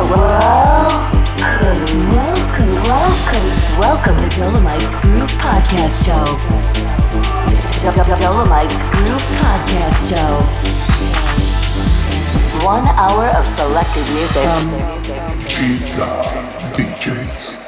Welcome, welcome, welcome to Dolomites Groove Podcast Show. Dolomites Podcast Show. One hour of selected music. gizA DJs.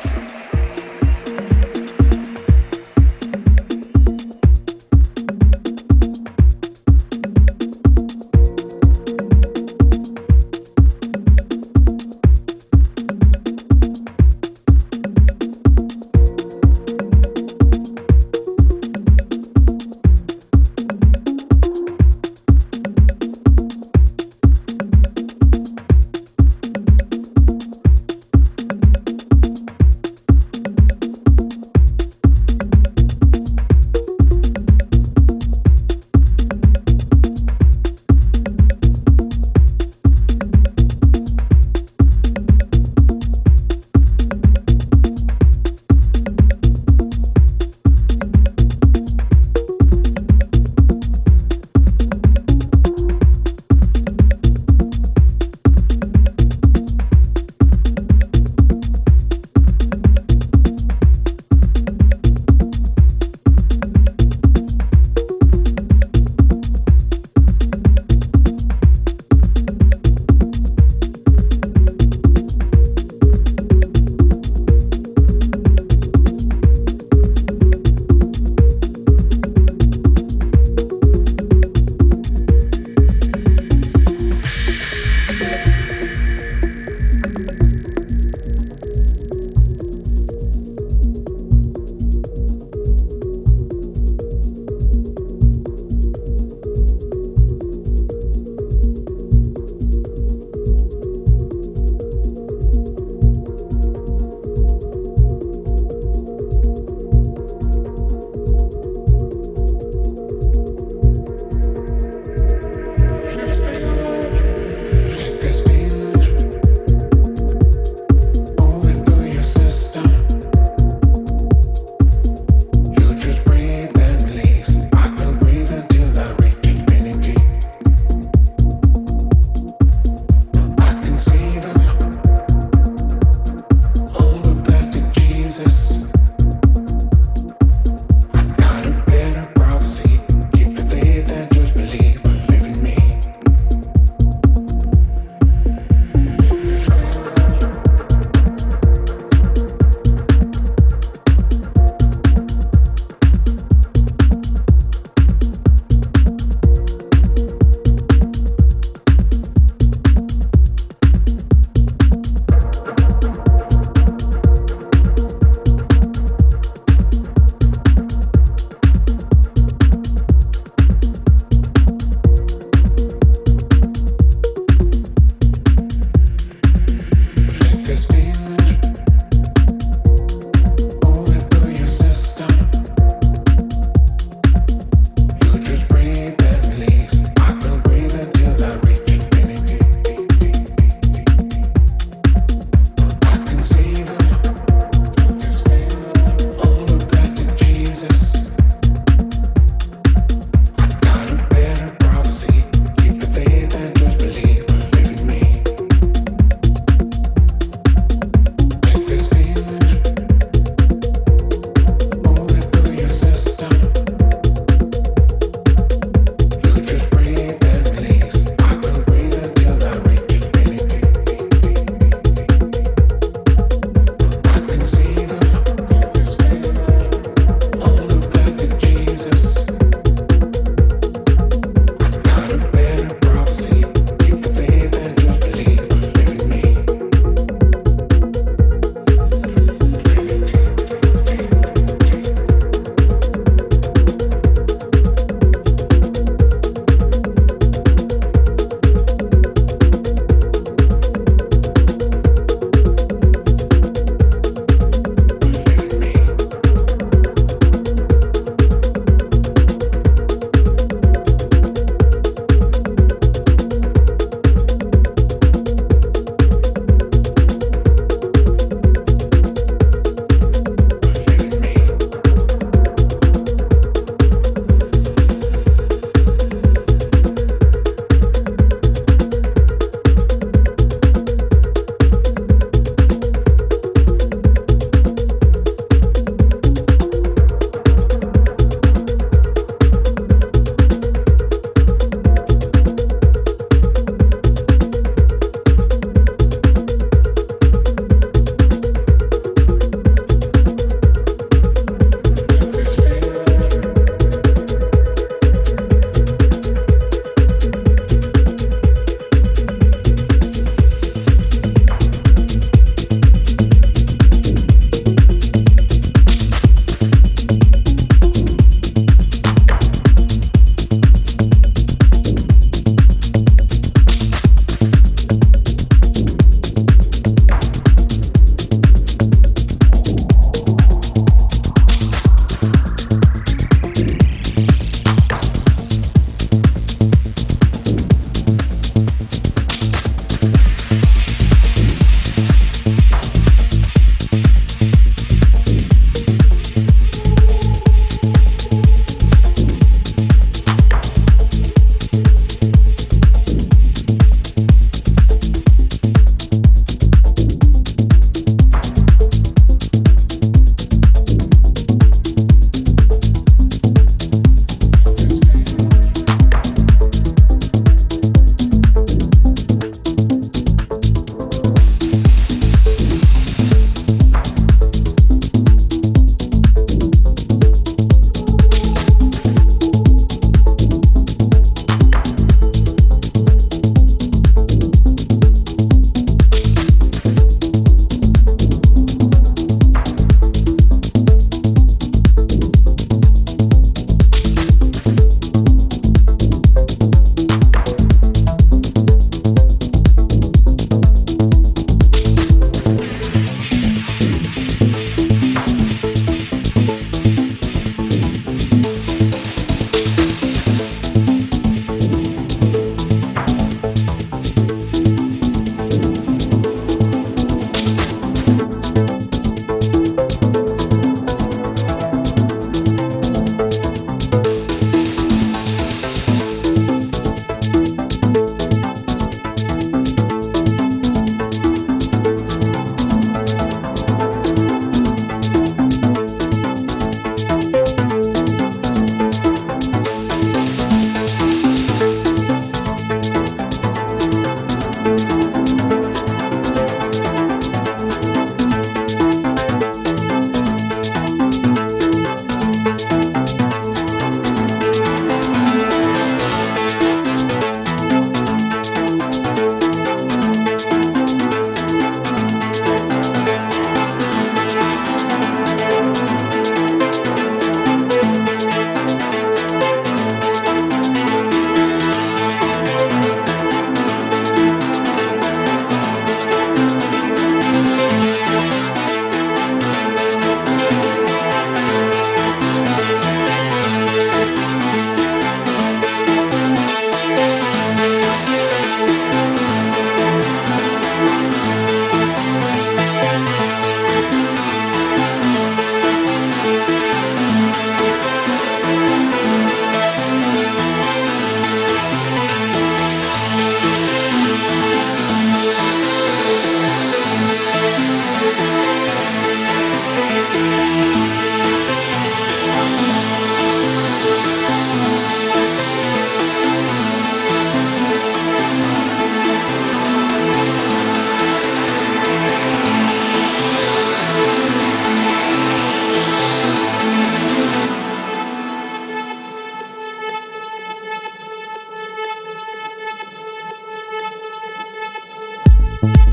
you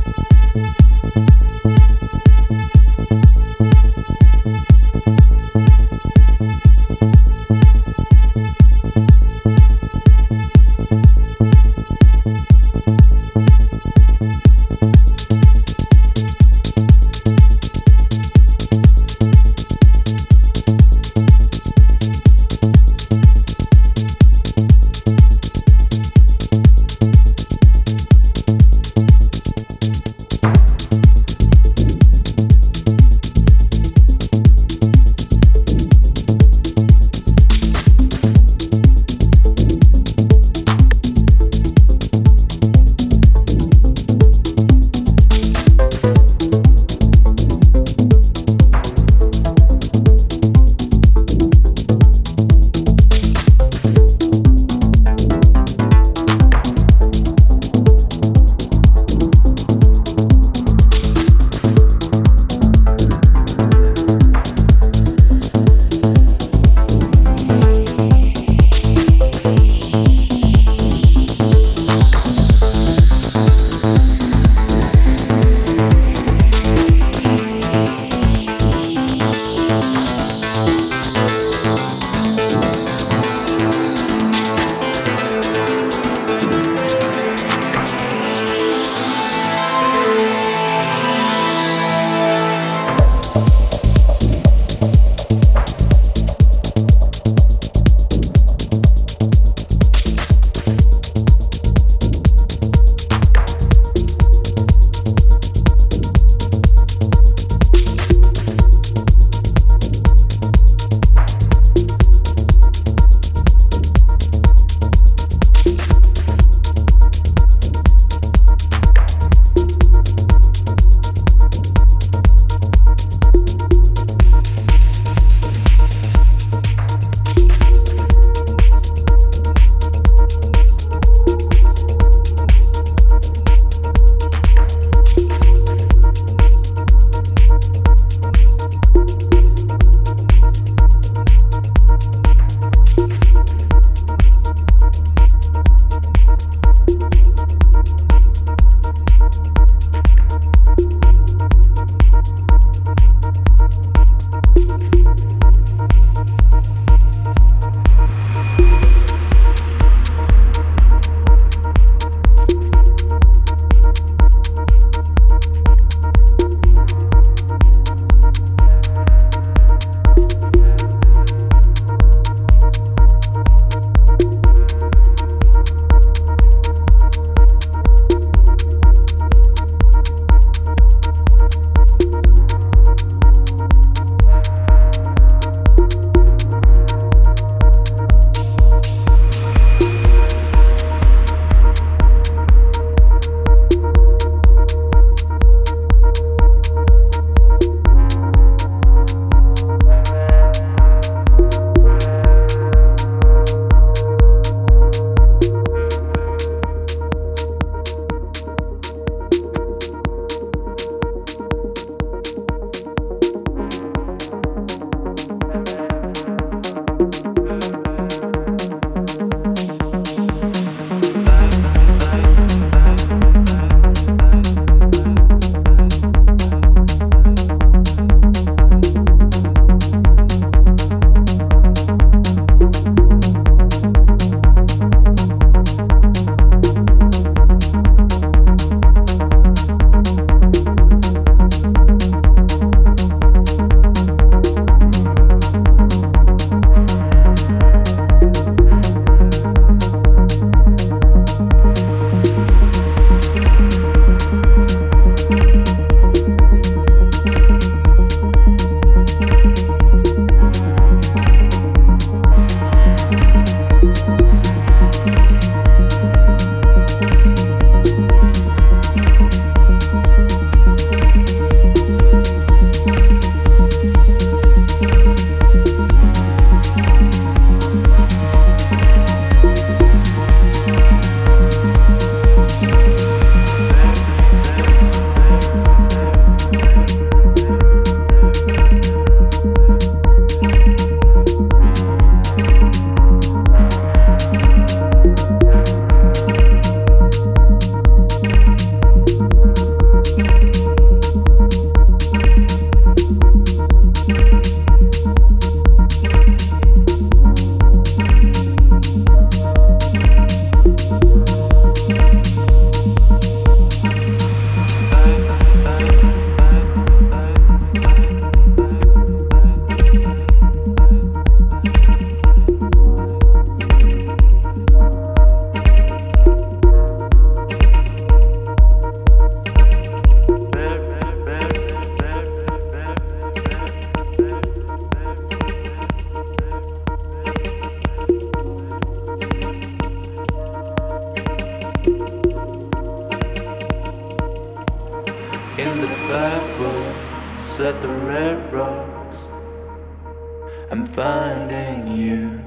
finding you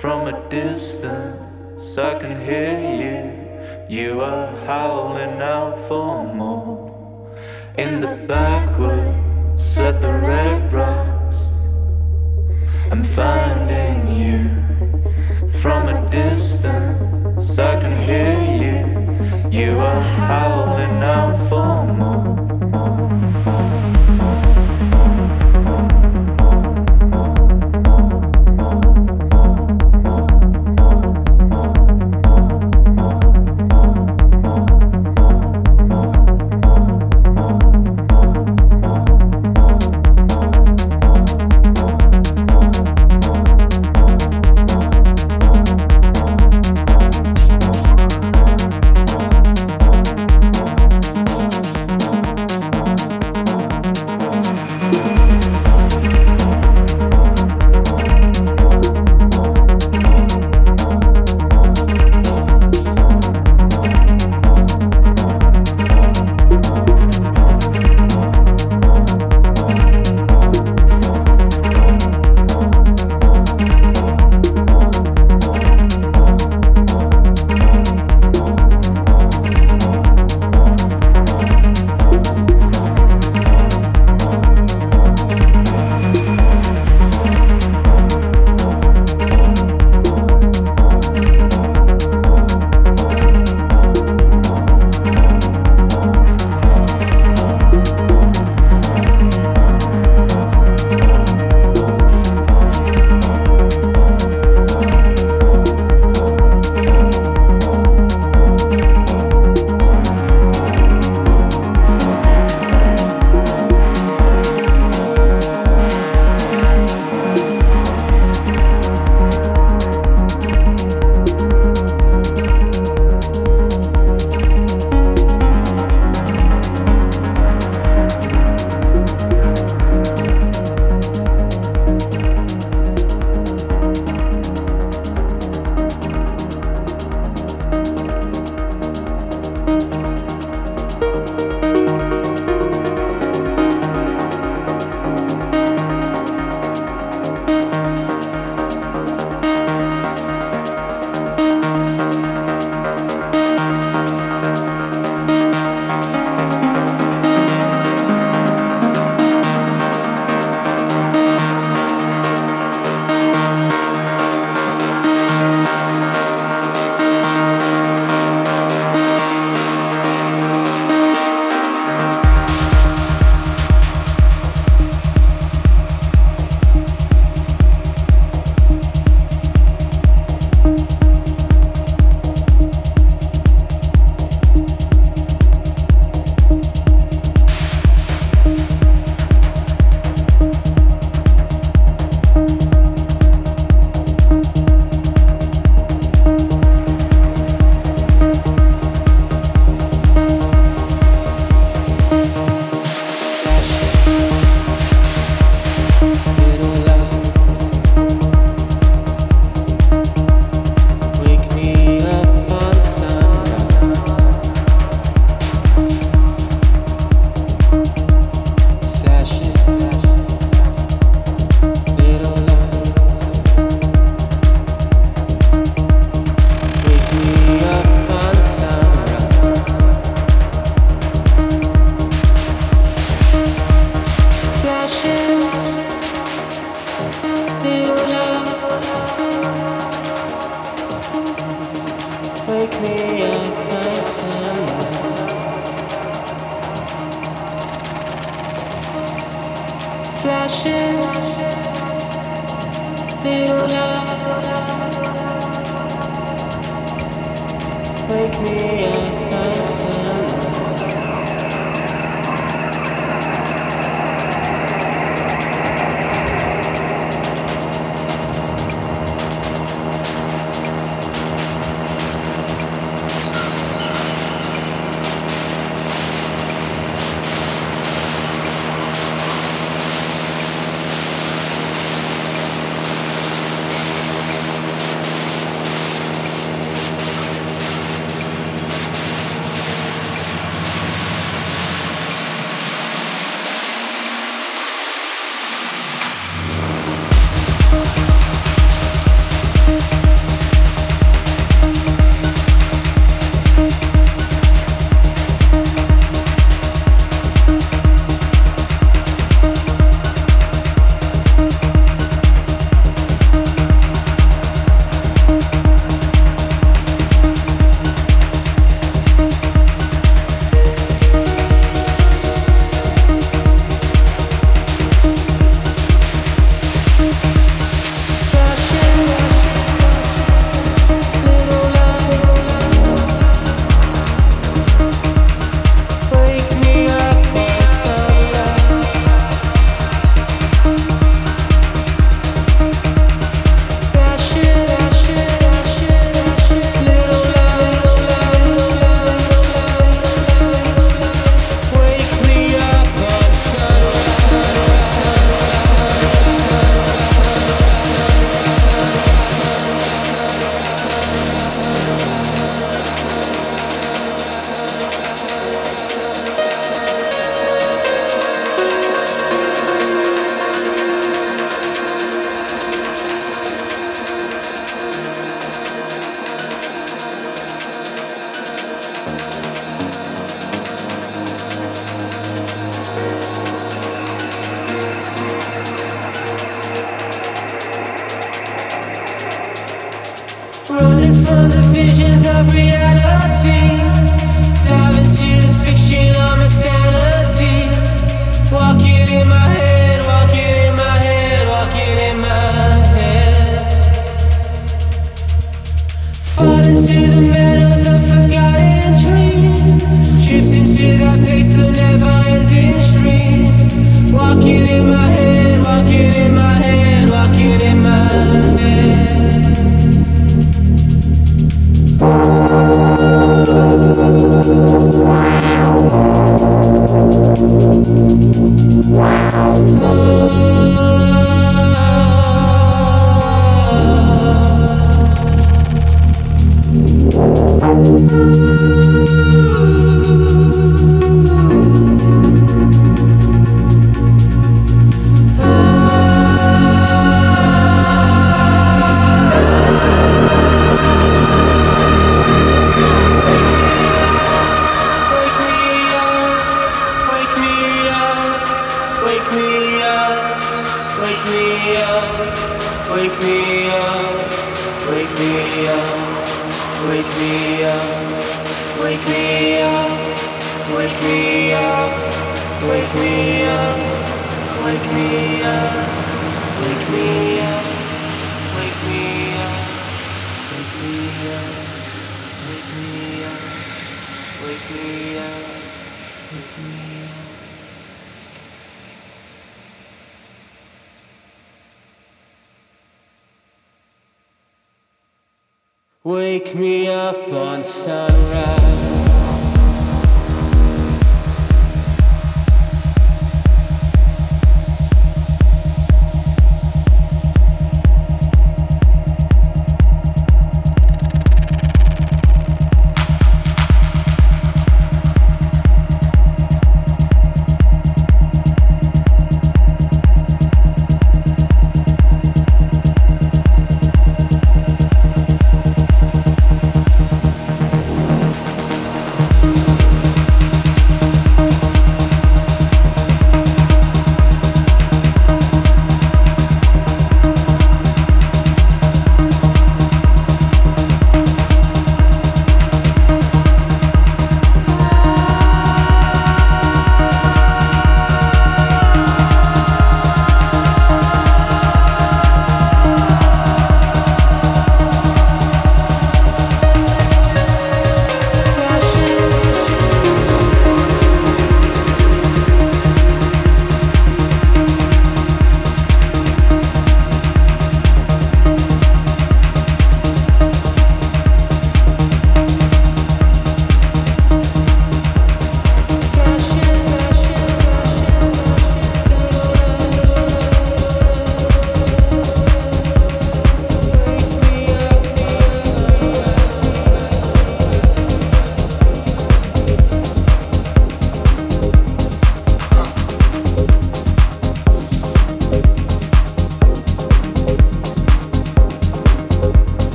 from a distance. I can hear you. You are howling out for more. In the backwoods at the red rocks. I'm finding you from a distance. I can hear you. You are howling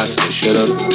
I said, shut up.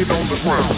laid on the ground.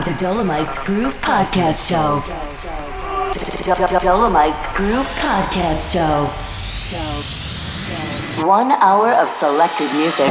Welcome, to Dolomites Groove Podcast Show. Dolomites Groove Podcast Show. One hour of selected music.